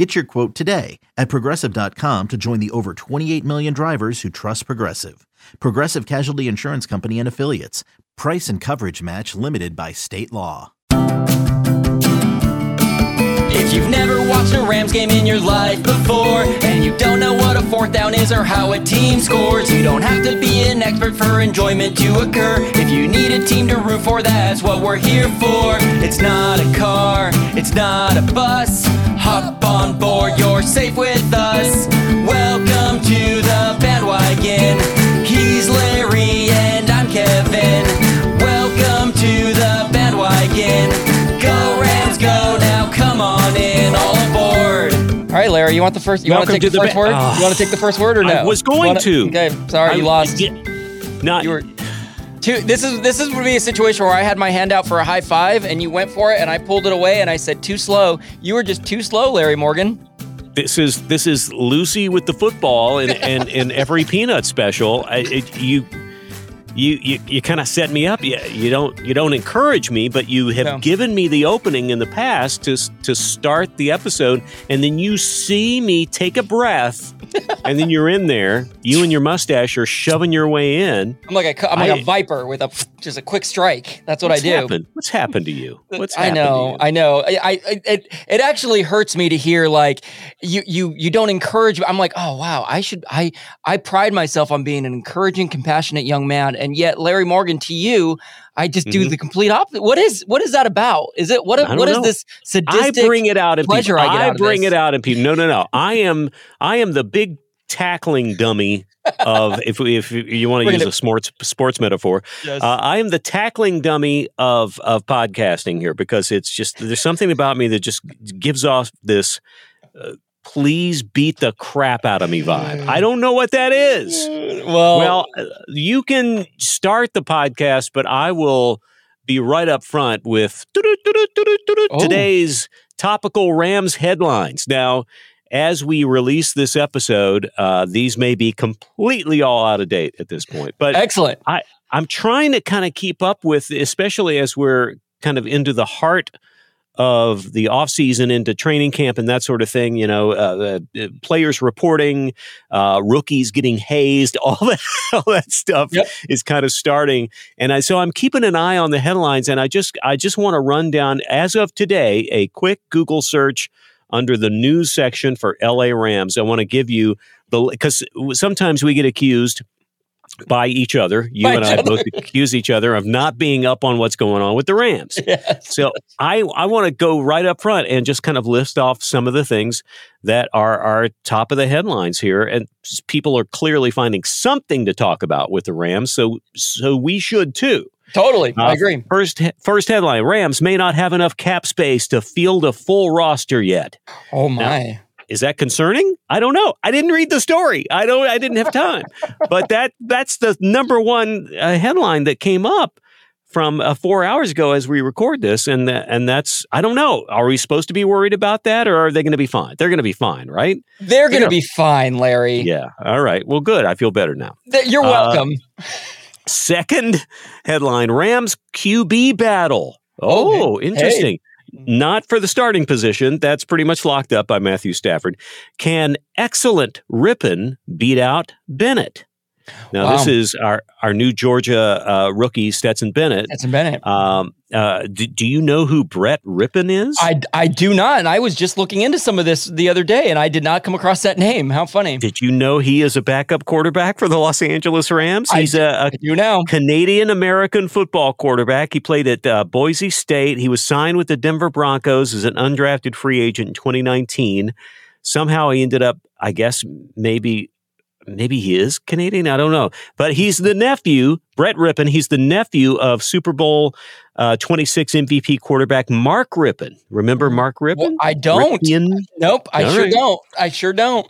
Get your quote today at progressive.com to join the over 28 million drivers who trust Progressive. Progressive Casualty Insurance Company and Affiliates. Price and coverage match limited by state law. If you've never watched a Rams game in your life before, and you don't know what a fourth down is or how a team scores, you don't have to be an expert for enjoyment to occur. If you need a team to root for, that's what we're here for. It's not a car, it's not a bus. Safe with us. Welcome to the bandwagon. He's Larry and I'm Kevin. Welcome to the bandwagon. Go Rams, go now! Come on in, all aboard. All right, Larry, you want the first? You want to take the the first ba- word? Ah. you want to take the first word or no? I was going wanna- to. Okay, sorry, you lost. yeah, Not You were two. This is this is would be a situation where I had my hand out for a high five and you went for it and I pulled it away and I said too slow. You were just too slow, Larry Morgan. This is this is Lucy with the football and and, and every peanut special. I, it, you. You you, you kind of set me up. You, you don't you don't encourage me, but you have No. given me the opening in the past to to start the episode, and then you see me take a breath, and then you're in there. You and your mustache are shoving your way in. I'm like a I'm like I- a viper with a just a quick strike. That's what What's I do. happened? What's happened to you? What's I know? I know. I, I, it, it actually hurts me to hear like you, you, you don't encourage. I'm like, oh wow, I should. I, I pride myself on being an encouraging, compassionate young man, and yet Larry Morgan, to you, I just do Mhm. the complete opposite. What is, what is that about? Is it what? I What is know. this I bring it out in pleasure people. I get out of bring it out in people. No, no, no. I am I am the big tackling dummy of if we, if you want to use a sports sports metaphor. Yes. Uh, I am the tackling dummy of of podcasting here because it's just there's something about me that just gives off this. Uh, Please beat the crap out of me vibe. I don't know what that is. well, Well, uh, you can start the podcast, but I will be right up front with Oh. today's topical Rams headlines. Now, as we release this episode, uh, these may be completely all out of date at this point, but excellent. I, I'm trying to kind of keep up with, especially as we're kind of into the heart of the off season into training camp and that sort of thing. You know, uh, uh, players reporting, uh, rookies getting hazed, all that, all that stuff Yep. is kind of starting. And I, so I'm keeping an eye on the headlines, and I just I just want to run down as of today a quick Google search under the news section for LA Rams. I want to give you the because sometimes we get accused by each other. You By and I other. both accuse each other of not being up on what's going on with the Rams. Yes. So I I want to go right up front and just kind of list off some of the things that are are top of the headlines here, and people are clearly finding something to talk about with the Rams. So so we should too. Totally, I Uh, agree. First first headline: Rams may not have enough cap space to field a full roster yet. Oh my. Is that concerning? I don't know. I didn't read the story. I don't. I didn't have time. but that that's the number one uh, headline that came up from uh, four hours ago as we record this, and tha- and that's I don't know. Are we supposed to be worried about that, or are they going to be fine? They're going to be fine, right? They're going to be fine, Larry. Yeah. All right. Well, good. I feel better now. Th- You're Uh, welcome. Second headline: Rams QB battle. Oh, interesting. Not for the starting position. That's pretty much locked up by Matthew Stafford. Can excellent Rypien beat out Bennett? Now, this is our, our new Georgia uh, rookie, Stetson Bennett. That's Bennett. Um, uh, do, do you know who Brett Rypien is? I, I do not. And I was just looking into some of this the other day and I did not come across that name. How funny. Did you know he is a backup quarterback for the Los Angeles Rams? He's a, a I do now. Canadian American football quarterback. He played at uh, Boise State. He was signed with the Denver Broncos as an undrafted free agent in 2019. Somehow he ended up, I guess, maybe. Maybe he is Canadian. I don't know, but he's the nephew, Brett Rypien. He's the nephew of Super Bowl uh, 26 MVP quarterback Mark Rypien. Remember Mark Rypien? Well, I don't. Nope. I All sure right. don't. I sure don't.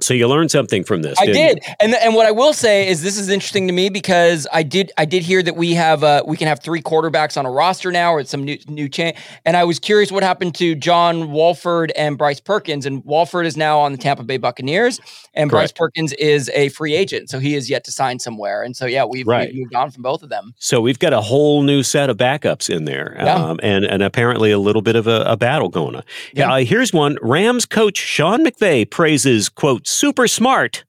So you learned something from this. I did, you? and and what I will say is this is interesting to me because I did I did hear that we have uh, we can have three quarterbacks on a roster now, or some new new change. And I was curious what happened to John Wolford and Bryce Perkins. And Wolford is now on the Tampa Bay Buccaneers, and Bryce Perkins is a free agent, so he is yet to sign somewhere. And so yeah, we've, Right. we've moved on from both of them. So we've got a whole new set of backups in there, Yeah. um, and and apparently a little bit of a, a battle going on. Yeah. Uh, here's one: Rams coach Sean McVay praises quote super smart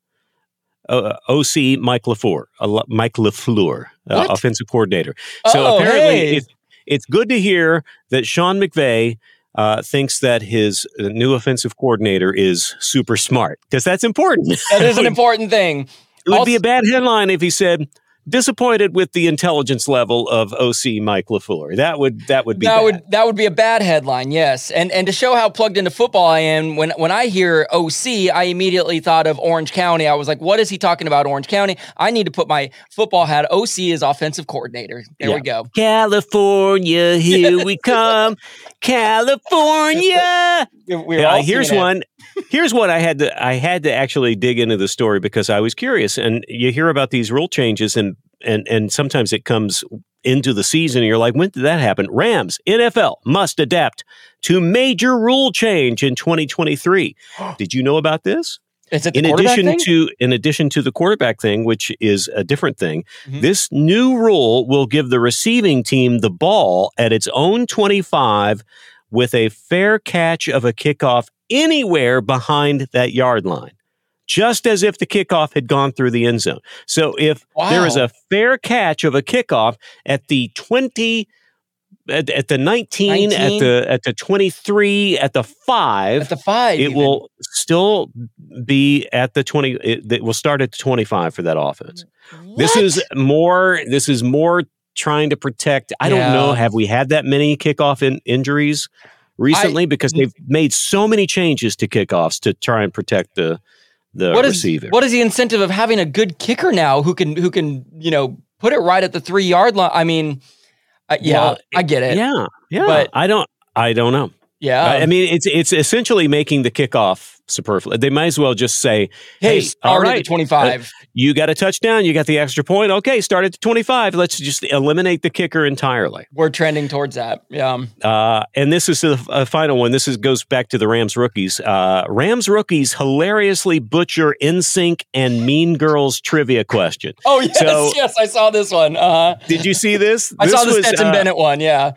uh, OC Mike LaFleur, uh, Mike LaFleur, uh, offensive coordinator. So Oh, apparently, hey. it's it's good to hear that Sean McVay. Uh, thinks that his uh, new offensive coordinator is super smart because that's important. That is it an important thing. it would be a bad headline if he said disappointed with the intelligence level of OC Mike LaFleur. That would that would be that bad. would that would be a bad headline, yes. And and to show how plugged into football I am, when when I hear OC, I immediately thought of Orange County. I was like, what is he talking about, Orange County? I need to put my football hat. OC is offensive coordinator. There Yeah. we go. California, here we come. California. We're Yeah, here's one. Here's what I had to I had to actually dig into the story because I was curious. And you hear about these rule changes and and and sometimes it comes into the season and you're like, when did that happen? Rams, NFL must adapt to major rule change in 2023. Did you know about this? Is it the in addition thing? to in addition to the quarterback thing which is a different thing Mhm. this new rule will give the receiving team the ball at its own 25 with a fair catch of a kickoff anywhere behind that yard line just as if the kickoff had gone through the end zone so if there is a fair catch of a kickoff at the 20 at, at the 19, 19? at the at the 23 at the 5 at the five. it even. will still be at the 20 it, it will start at the 25 for that offense this is more this is more trying to protect i don't know have we had that many kickoff in, injuries recently because they've made so many changes to kickoffs to try and protect the the what is receiver what is the incentive of having a good kicker now who can who can you know put it right at the three yard line? I mean, uh, yeah, Well, I get it. yeah yeah but- i don't i don't know Yeah, I I mean, it's it's essentially making the kickoff superfluous. They might as well just say, hey, "Hey, all start at the twenty five. you got a touchdown, you got the extra point. Okay, start at the 25. Let's just eliminate the kicker entirely. We're trending towards that. Yeah. Uh, and this is the uh, final one. This is goes back to the Rams rookies. Uh, Rams rookies hilariously butcher NSYNC and Mean Girls trivia question. Oh yes, So- yes, I saw this one. Uh, Did you see this? I This saw the was, Stetson uh, Bennett one. Yeah.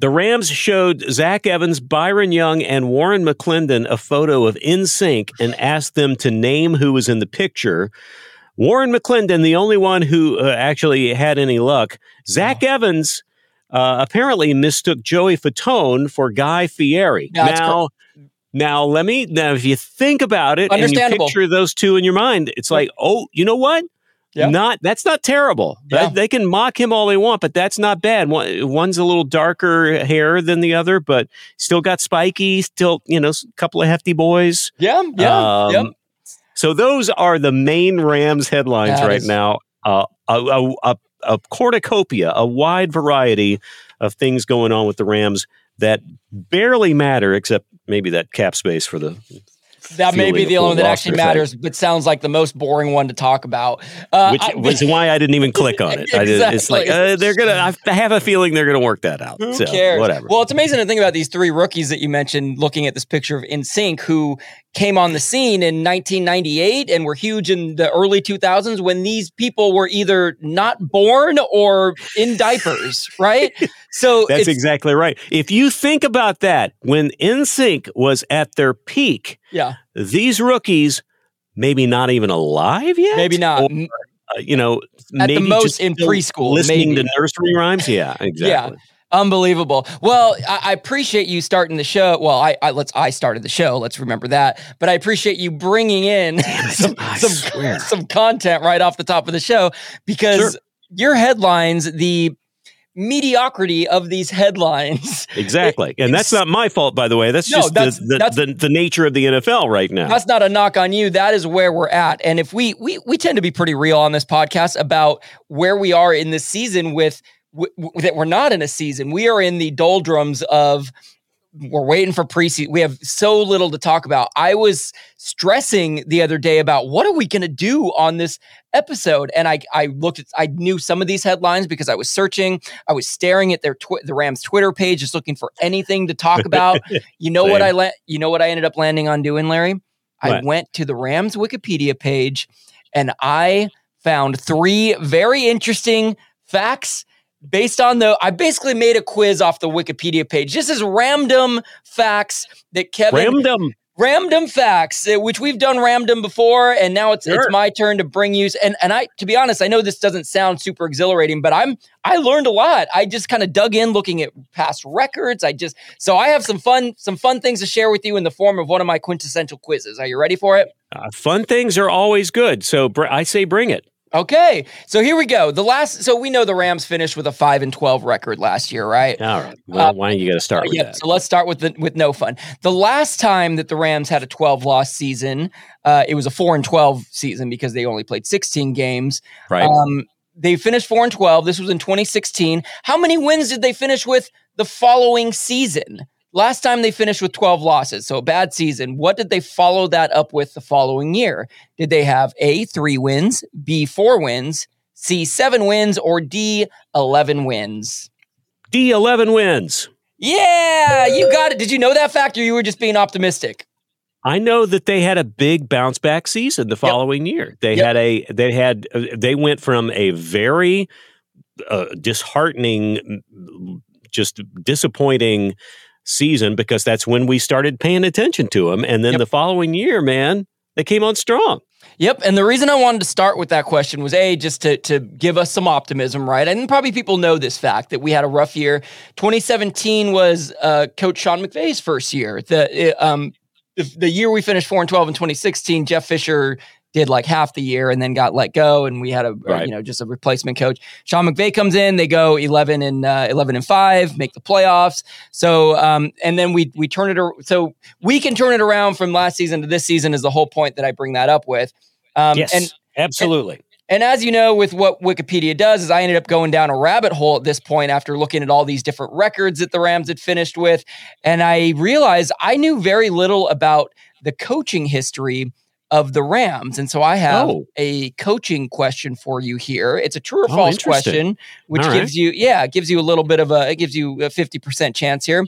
The Rams showed Zach Evans, Byron Young, and Warren McClendon a photo of NSYNC and asked them to name who was in the picture. Warren McClendon, the only one who uh, actually had any luck. Zach Evans uh, apparently mistook Joey Fatone for Guy Fieri. That's now, now let me now if you think about it and you picture those two in your mind, it's like, oh, you know what? Yeah. Not that's not terrible. Yeah. They- They can mock him all they want, but that's not bad. One, one's a little darker hair than the other, but still got spiky. Still, you know, a couple of hefty boys. Yeah. Yeah. Um, yep. So those are the main Rams headlines That right is- now. Uh, a, a, a, a cornucopia, a wide variety of things going on with the Rams that barely matter, except maybe that cap space for the. That may be the only one that actually matters, but sounds like the most boring one to talk about. Uh, Which I- was why I didn't even click on it. I did, it's like Exactly. uh, they're gonna. I have a feeling they're gonna work that out. Who so, cares? Whatever. Well, it's amazing to think about these three rookies that you mentioned looking at this picture of NSYNC who came on the scene in 1998 and were huge in the early 2000s when these people were either not born or in diapers, right? So That's exactly right. If you think about that, when NSYNC was at their peak, yeah, these rookies maybe not even alive yet. maybe not. Or, uh, you know, At the most just in preschool, listening maybe. to nursery rhymes. Yeah, exactly. Unbelievable. Well, I, I appreciate you starting the show. Well, I, I let's I started the show. Let's remember that. But I appreciate you bringing in some some, some content right off the top of the show because Sure. your headlines, the mediocrity of these headlines, Exactly. And that's not my fault, by the way. That's No, just that's- the, the, that's- the, the nature of the NFL right now. that's not a knock on you. That is where we're at. And if we we we tend to be pretty real on this podcast about where we are in this season with w- w- that we're not in a season. We are in the doldrums of we're waiting for preseason. We have so little to talk about. I was stressing the other day about what are we going to do on this episode, and I I looked at I knew some of these headlines because I was searching. I was staring at their tw- the Rams Twitter page, just looking for anything to talk about. you know what I la- you know what I ended up landing on doing, Larry? I What? went to the Rams Wikipedia page, and I found three very interesting facts based on the I basically made a quiz off the Wikipedia page. This is random facts that Kevin Random. random facts, uh, which we've done random before, and now it's Sure. it's my turn to bring you. And and I, to be honest, I know this doesn't sound super exhilarating, but I'm I learned a lot. I just kind of dug in, looking at past records. I just so I have some fun some fun things to share with you in the form of one of my quintessential quizzes. Are you ready for it? Uh, fun things are always good. So br- I say bring it. Okay, so here we go. The last, so we know the Rams finished with a five and twelve record last year, right? All right. Well, Uh, why don't you got to start with yeah, that? so let's start with the with no fun. The last time that the Rams had a 12 loss season, uh, it was a 4 and 12 season because they only played 16 games. right. Um, they finished 4 and 12. This was in 2016. How many wins did they finish with the following season? Last time they finished with 12 losses, so a bad season. What did they follow that up with the following year? Did they have A, three wins, B, four wins, C, seven wins, or D, 11 wins? D11 wins. Yeah, you got it. Did you know that fact, or you were just being optimistic? I know that they had a big bounce back season the following year. They Yep. had a they had uh, they went from a very uh, disheartening, just disappointing season because that's when we started paying attention to them, and then Yep. the following year, man, they came on strong. Yep. And the reason I wanted to start with that question was A, just to, to give us some optimism, right? And probably people know this fact that we had a rough year. 2017 was uh, Coach Sean McVay's first year. The, um, the, the year we finished 4 and 12 in 2016, Jeff Fisher did like half the year and then got let go and we had a, Right. you know just a replacement coach sean mcvay comes in they go 11 and uh, 11 and 5 make the playoffs so um, and then we we turn it ar- so we can turn it around from last season to this season is the whole point that i bring that up with um, yes, and absolutely. and as you know, with what Wikipedia does, is I ended up going down a rabbit hole at this point after looking at all these different records that the Rams had finished with. And I realized I knew very little about the coaching history of the Rams. And so I have Oh. a coaching question for you here. It's a true or Oh, false question, which All right. gives you, yeah, it gives you a little bit of a, it gives you a 50% chance here.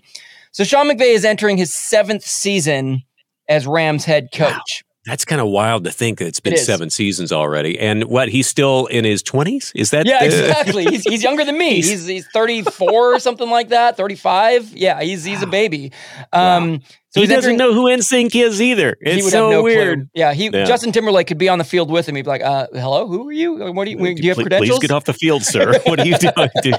So Sean McVay is entering his seventh season as Rams head Wow. coach. That's kind of wild to think that it's been It seven seasons already, and what he's still in his twenties. Is that Yeah, the- exactly. He's, he's younger than me. He's- He's he's 34 or something like that, 35. Yeah, he's he's a baby. Um so he doesn't know who NSYNC is either. he It's would so have no weird. clue. Yeah, he Yeah. Justin Timberlake could be on the field with him. He'd be like, uh, hello, who are you? What do you do you have Please- credentials? Please get off the field, sir. what are you doing?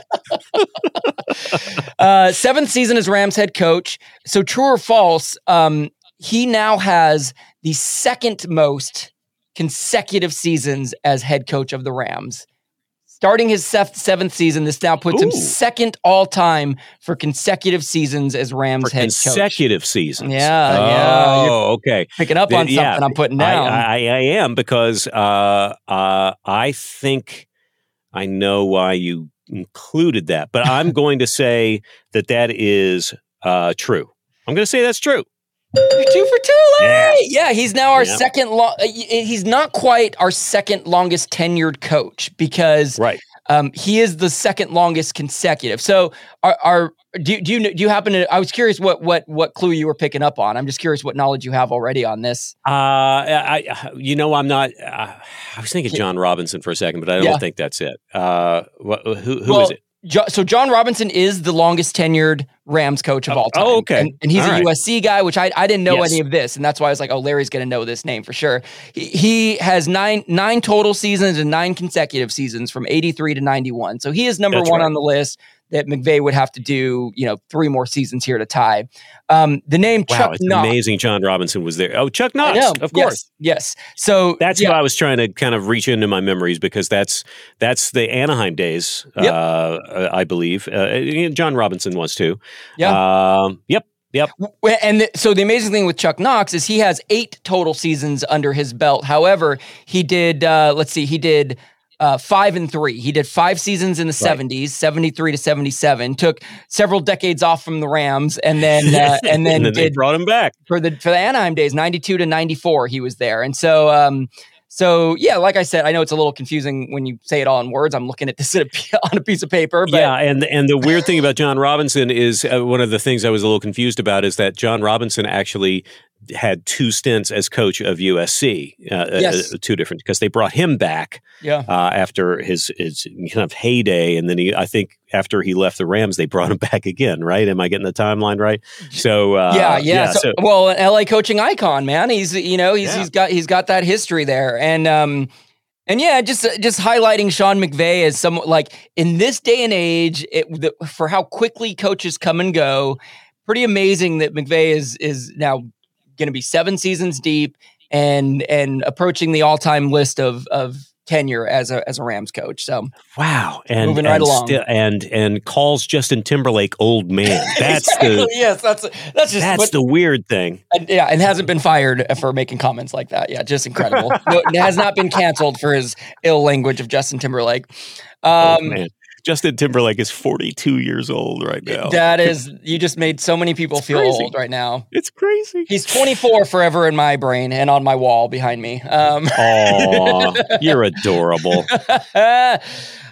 uh, seventh season as Rams head coach. So true or false, um, he now has the second most consecutive seasons as head coach of the Rams. Starting his seventh season, this now puts him second all time for consecutive seasons as Rams For head coach. consecutive seasons. Yeah, yeah, you're- Oh, okay. Picking up Then, on something yeah, I'm putting I, down. I, I am because uh, uh, I think I know why you included that, but I'm going to say that that is uh, true. I'm going to say that's true. You're two for two, Larry. Yes. Yeah, he's now our Yeah. second. Lo- uh, he's not quite our second longest tenured coach because Right. um, he is the second longest consecutive. So, are, are do, you- do you do you happen to? I was curious what what what clue you were picking up on. I'm just curious what knowledge you have already on this. Uh, I, you know, I'm not. Uh, I was thinking John Robinson for a second, but I don't Yeah. think that's it. Uh, wh- who who is Well, it? Jo- so John Robinson is the longest tenured Rams coach of Oh, all time. oh, okay. And, and he's All a right. USC guy, which I, I didn't know Yes. any of this, and that's why I was like, oh, Larry's going to know this name for sure. He, he has nine nine total seasons and nine consecutive seasons from 83 to 91. So he is number That's one right. on the list that McVay would have to do, you know, three more seasons here to tie. Um, the name Wow, Chuck it's Knox. amazing. John Robinson was there. Oh, Chuck Knox, know. of course. Yes. yes. So That's yeah. why I was trying to kind of reach into my memories because that's that's the Anaheim days, Yep. uh, I believe. Uh, and John Robinson was too. Yeah. Um, yep. Yep. And the, so the amazing thing with Chuck Knox is he has eight total seasons under his belt. However, he did, uh, let's see, he did uh, five and three. He did five seasons in the Right. 70s, 73 to 77. Took several decades off from the Rams, and then uh, and then they did brought him back. for the for the Anaheim days, 92 to 94, he was there. And so um so yeah, like I said, I know it's a little confusing when you say it all in words. I'm looking at this a, on a piece of paper, but yeah, and and the weird thing about John Robinson is uh, one of the things I was a little confused about is that John Robinson actually had two stints as coach of USC, uh, Yes. uh, two different because they brought him back yeah. uh, after his his kind of heyday, and then he I think after he left the Rams they brought him back again, right? Am I getting the timeline right? So uh, yeah, yeah. so, so- well, an LA coaching icon, man. He's you know he's Yeah. he's got he's got that history there, and um and yeah, just just highlighting Sean McVay as some like in this day and age, it the, for how quickly coaches come and go. Pretty amazing that McVay is is now going to be seven seasons deep and and approaching the all time list of of tenure as a as a Rams coach. So wow, and Moving right and, along. sti- and and calls Justin Timberlake old man. That's Exactly, the yes, that's that's just that's what- the weird thing. And, yeah, and hasn't been fired for making comments like that. Yeah, just incredible. no, has not been canceled for his ill language of Justin Timberlake. Oh, Um. Justin Timberlake is 42 years old right now. that is, you just made so many people It's feel crazy. old right now. it's crazy. He's 24 forever in my brain and on my wall behind me. Um, Aw, you're adorable. uh,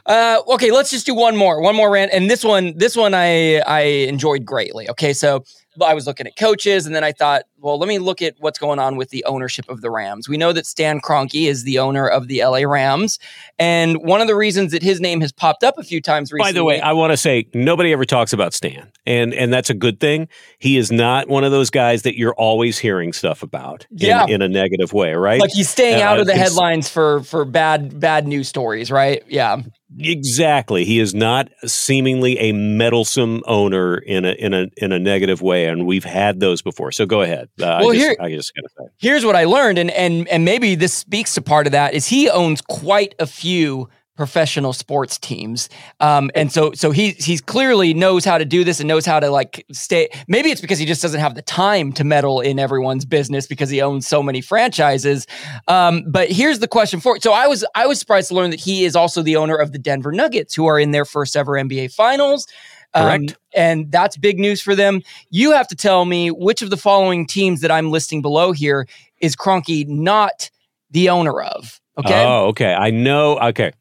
okay, let's just do one more, one more rant, and this one, this one I I enjoyed greatly. Okay, so I was looking at coaches, and then I thought, well, let me look at what's going on with the ownership of the Rams. We know that Stan Kroenke is the owner of the LA Rams, and one of the reasons that his name has popped up a few times recently. By the way, I want to say nobody ever talks about Stan, and and that's a good thing. He is not one of those guys that you're always hearing stuff about in, Yeah. in a negative way, right? like he's staying Uh, out of the headlines for for bad bad news stories, right? Yeah. Exactly. He is not seemingly a meddlesome owner in a in a in a negative way, and we've had those before. So go ahead. Uh, Well, I just, here- I just here's what I learned, and and and maybe this speaks to part of that is he owns quite a few professional sports teams, um, and so so he he's clearly knows how to do this and knows how to like stay. Maybe it's because he just doesn't have the time to meddle in everyone's business because he owns so many franchises. Um, but here's the question for so I was I was surprised to learn that he is also the owner of the Denver Nuggets, who are in their first ever NBA Finals. Um, Correct. and that's big news for them. You have to tell me which of the following teams that I'm listing below here is Kroenke not the owner of. Okay. Oh, okay. I know. Okay,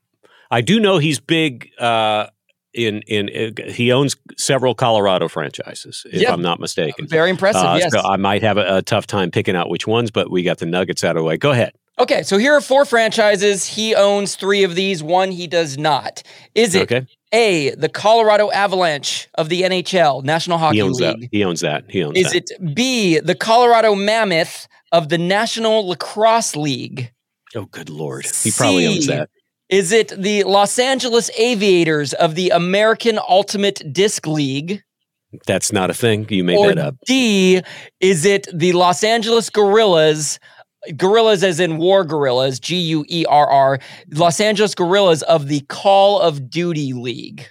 I do know he's big. Uh, in in uh, he owns several Colorado franchises, if Yeah. I'm not mistaken. Very impressive. Uh, yes. So I might have a, a tough time picking out which ones, but we got the Nuggets out of the way. Go ahead. okay. So here are four franchises. He owns three of these. One he does not. Is it Okay, A, the Colorado Avalanche of the NHL, National Hockey he owns League? that. He owns that. He owns Is that. it B, the Colorado Mammoth of the National Lacrosse League? oh, good lord, he probably owns that. Is it the Los Angeles Aviators of the American Ultimate Disc League? That's not a thing. You made that up. D, is it the Los Angeles Guerrillas? Guerrillas as in war guerrillas, G U E R R, Los Angeles Guerrillas of the Call of Duty League.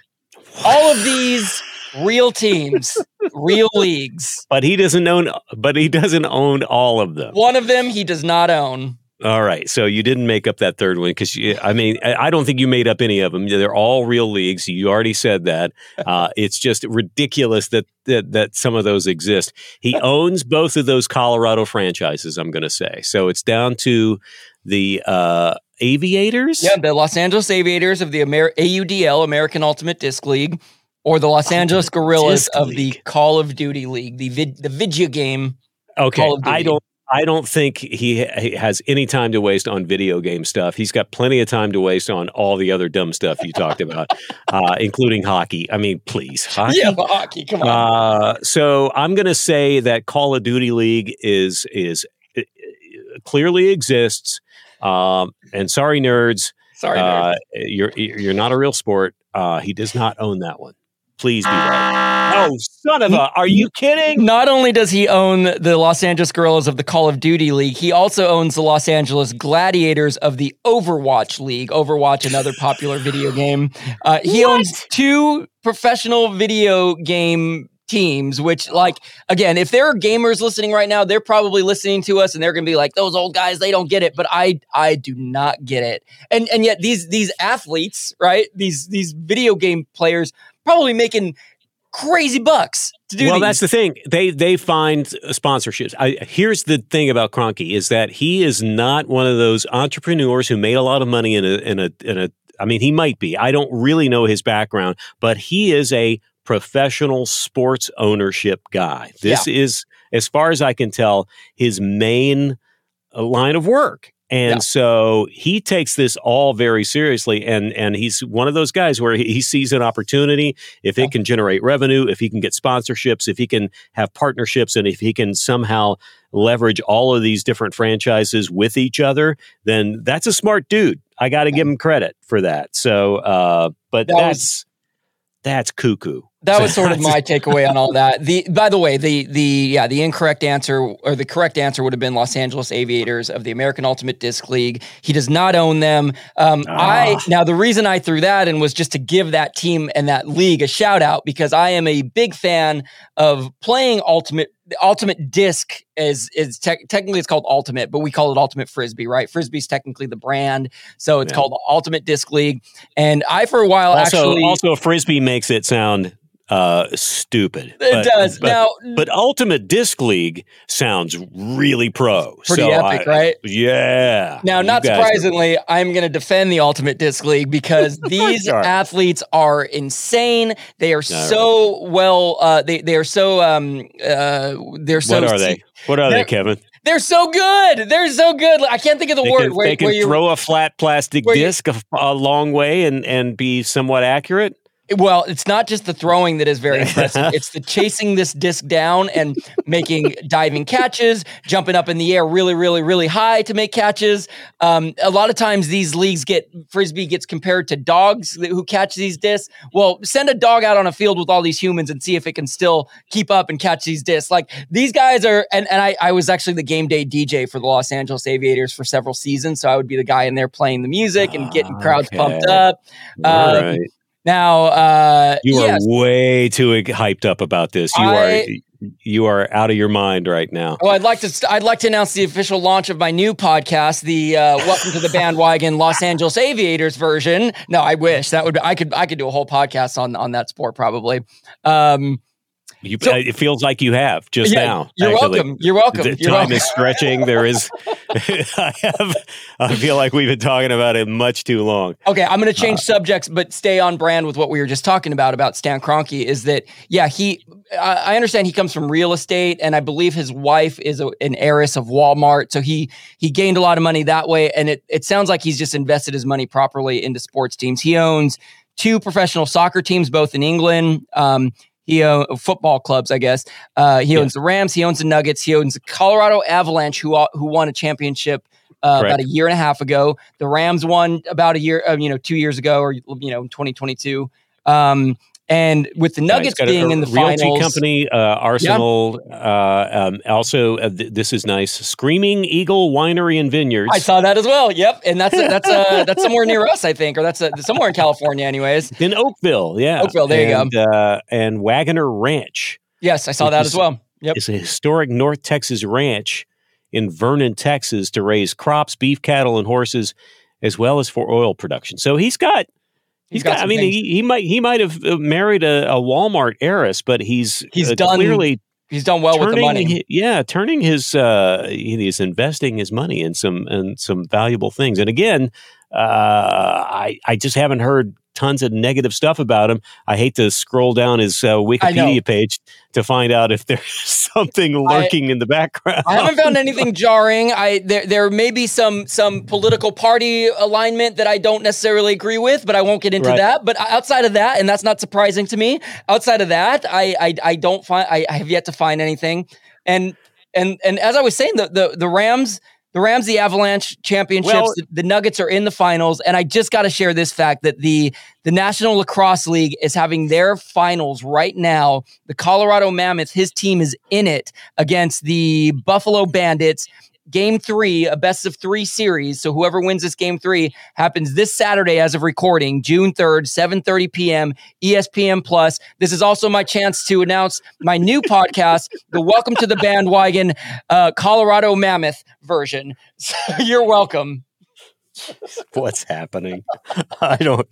All of these real teams, real leagues. But he doesn't own. But he doesn't own all of them. One of them he does not own. All right. So you didn't make up that third one because I mean I don't think you made up any of them. They're all real leagues. You already said that. Uh, it's just ridiculous that, that that some of those exist. He owns both of those Colorado franchises. I'm going to say. So it's down to the uh, Aviators. Yeah, the Los Angeles Aviators of the Amer- AUDL, American Ultimate Disc League, or the Los Angeles Guerrillas Disc of the Call of Duty League, the vid- the video game. Okay. I don't. I don't think he, he has any time to waste on video game stuff. He's got plenty of time to waste on all the other dumb stuff you talked about, uh, including hockey. I mean, please, hockey. Yeah, but hockey, come on. Uh, so I'm going to say that Call of Duty League is is uh, clearly exists. Um, and sorry, nerds, Sorry, uh, you're you're not a real sport. Uh, he does not own that one. Please be right. Oh, son of a! Are you kidding? Not only does he own the Los Angeles Guerrillas of the Call of Duty League, he also owns the Los Angeles Gladiators of the Overwatch League. Overwatch, another popular video game. Uh, he owns two professional video game teams, which like again, if there are gamers listening right now, they're probably listening to us and they're gonna be like, those old guys, they don't get it. But I I do not get it. And and yet these these athletes, right? These these video game players probably making crazy bucks to do well, these. that's the thing. They they find sponsorships. I, here's the thing about Kroenke is that he is not one of those entrepreneurs who made a lot of money in a in a in a. I mean, he might be. I don't really know his background, but he is a professional sports ownership guy. This is, as far as I can tell, his main line of work. And Yeah. so he takes this all very seriously, and and he's one of those guys where he, he sees an opportunity. If it can generate revenue, if he can get sponsorships, if he can have partnerships, and if he can somehow leverage all of these different franchises with each other, then that's a smart dude. I got to give him credit for that. So, uh, but That was- that's that's cuckoo. That was sort of my takeaway on all that. The by the way, the the yeah, the incorrect answer or the correct answer would have been Los Angeles Aviators of the American Ultimate Disc League. He does not own them. Um, I Ah. now the reason I threw that in was just to give that team and that league a shout out because I am a big fan of playing Ultimate. Ultimate Disc is is tech technically it's called Ultimate, but we call it Ultimate Frisbee, right? Frisbee's technically the brand, so it's Yeah. called Ultimate Disc League. And I for a while Also, actually also, frisbee makes it sound uh, stupid. it does But, now. but Ultimate Disc League sounds really pro. Pretty So epic, I- right? Yeah. Now, not guys are- surprisingly, I'm going to defend the Ultimate Disc League because these Sure. athletes are insane. They are All so well. Uh, they they are so. Um, uh, they're so. what are they? What are they, Kevin? They're so good. They're so good. I can't think of the They word can, where, they can where you. throw a flat plastic disc a, a long way and, and be somewhat accurate. Well, it's not just the throwing that is very impressive. it's the chasing this disc down and making diving catches, jumping up in the air really, really, really high to make catches. Um, a lot of times these leagues get frisbee gets compared to dogs that- who catch these discs. Well, send a dog out on a field with all these humans and see if it can still keep up and catch these discs. Like these guys are, and, and I, I was actually the game day DJ for the Los Angeles Aviators for several seasons, so I would be the guy in there playing the music and getting crowds pumped up. Um, right. Now, uh, You are yes, way too hyped up about this. You I- are you are out of your mind right now. Well, I'd like to. St- I'd like to announce the official launch of my new podcast, the uh, "Welcome to the Bandwagon" Los Angeles Aviators version. No, I wish that would. Be, I could. I could do a whole podcast on on that sport probably. Um, You, So- it feels like you have just yeah, now. You're actually. welcome. You're welcome. The You're time welcome. is stretching. There is. I have. I feel like we've been talking about it much too long. Okay, I'm going to Uh, change subjects, but stay on brand with what we were just talking about about Stan Kroenke. Is that yeah? He, I, I understand he comes from real estate, and I believe his wife is a, an heiress of Walmart, so he he gained a lot of money that way. And it it sounds like he's just invested his money properly into sports teams. He owns two professional soccer teams, both in England. Um, he owns football clubs, I guess. Uh, he Yeah. owns the Rams. He owns the Nuggets. He owns the Colorado Avalanche, who uh, who won a championship uh, about a year and a half ago. The Rams won about a year, uh, you know, two years ago, or you know, 2022. Um, and with the Nuggets it's got a- being a in the realty finals, company, uh, Arsenal. Uh, um, also, uh, th- this is nice. Screaming Eagle Winery and Vineyards. I saw that as well. Yep, and that's that's uh, that's somewhere near us, I think, or that's somewhere in California, anyways. in Oakville, yeah, Oakville, there you go. Uh, and Waggoner Ranch Yes, I saw that is- as well. Yep. is a historic North Texas ranch in Vernon, Texas, to raise crops, beef, cattle, and horses, as well as for oil production. So he's got. He's got. I mean, he, he might he might have uh, married a, a Walmart heiress, but he's He's uh, done clearly he's done well with the money. yeah, turning his uh, he's investing his money in some in some valuable things. And again, uh, I I just haven't heard tons of negative stuff about him. I hate to scroll down his uh. Wikipedia page to find out if there's something lurking in the background. I haven't found anything jarring. I there there may be some some political party alignment that I don't necessarily agree with, but I won't get into Right. that. But outside of that, and that's not surprising to me. Outside of that, I I, I don't find I, I have yet to find anything. And and and as I was saying, the the, the Rams. The Rams, the Avalanche championships, Well- the, the Nuggets are in the finals, and I just got to share this fact that the the National Lacrosse League is having their finals right now. The Colorado Mammoth, his team is in it against the Buffalo Bandits. Game three, a best of three series. So whoever wins this game three happens this Saturday as of recording, June 3rd, 7:30 p.m. ESPN Plus. This is also my chance to announce my new podcast, the Welcome to the Bandwagon uh, Colorado Mammoth version. So you're welcome. What's happening? I don't.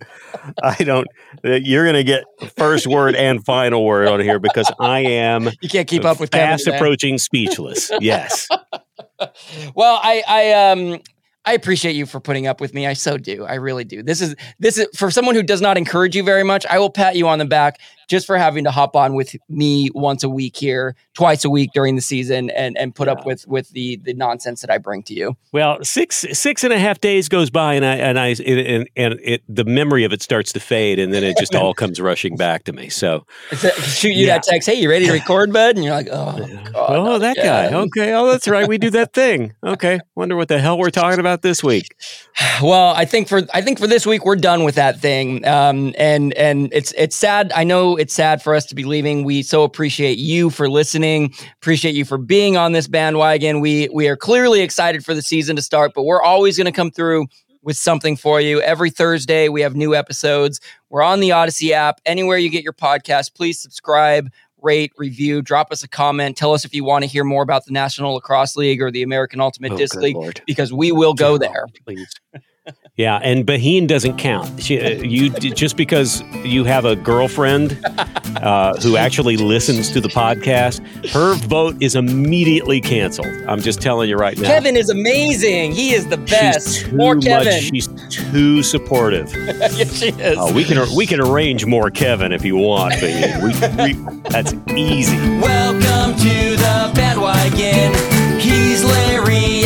I don't. You're going to get first word and final word on here because I am You can't keep up with fast approaching speechless. Yes. Well, I I um I appreciate you for putting up with me. I so do. I really do. This is this is for someone who does not encourage you very much. I will pat you on the back just for having to hop on with me once a week here, twice a week during the season, and and put up with with the the nonsense that I bring to you. Well, six six and a half days goes by, and I and I and, and it the memory of it starts to fade, and then it just all comes rushing back to me. So, shoot you Yeah. that text. Hey, you ready to record, bud? And you're like, oh, God, oh, that guy. Okay. Oh, that's right. We do that thing. Okay. Wonder what the hell we're talking about this week. Well, I think for I think for this week we're done with that thing. Um, and and it's it's sad. I know it's sad for us to be leaving. We so appreciate you for listening. Appreciate you for being on this bandwagon. We we are clearly excited for the season to start, but we're always going to come through with something for you. Every Thursday we have new episodes. We're on the Odyssey app. Anywhere you get your podcast, please subscribe. Rate, review, drop us a comment. Tell us if you want to hear more about the National Lacrosse League or the American Ultimate Oh, Disc League Lord. because we will go there. Please. Yeah, and Baheen doesn't count. She, uh, you just because you have a girlfriend uh, who actually listens to the podcast, her vote is immediately canceled. I'm just telling you right now. Kevin is amazing. He is the She's best. too More much- Kevin. she's too supportive. yes, she is. Oh, we can we can arrange more Kevin if you want. We, we, that's easy. Welcome to the bandwagon. He's Larry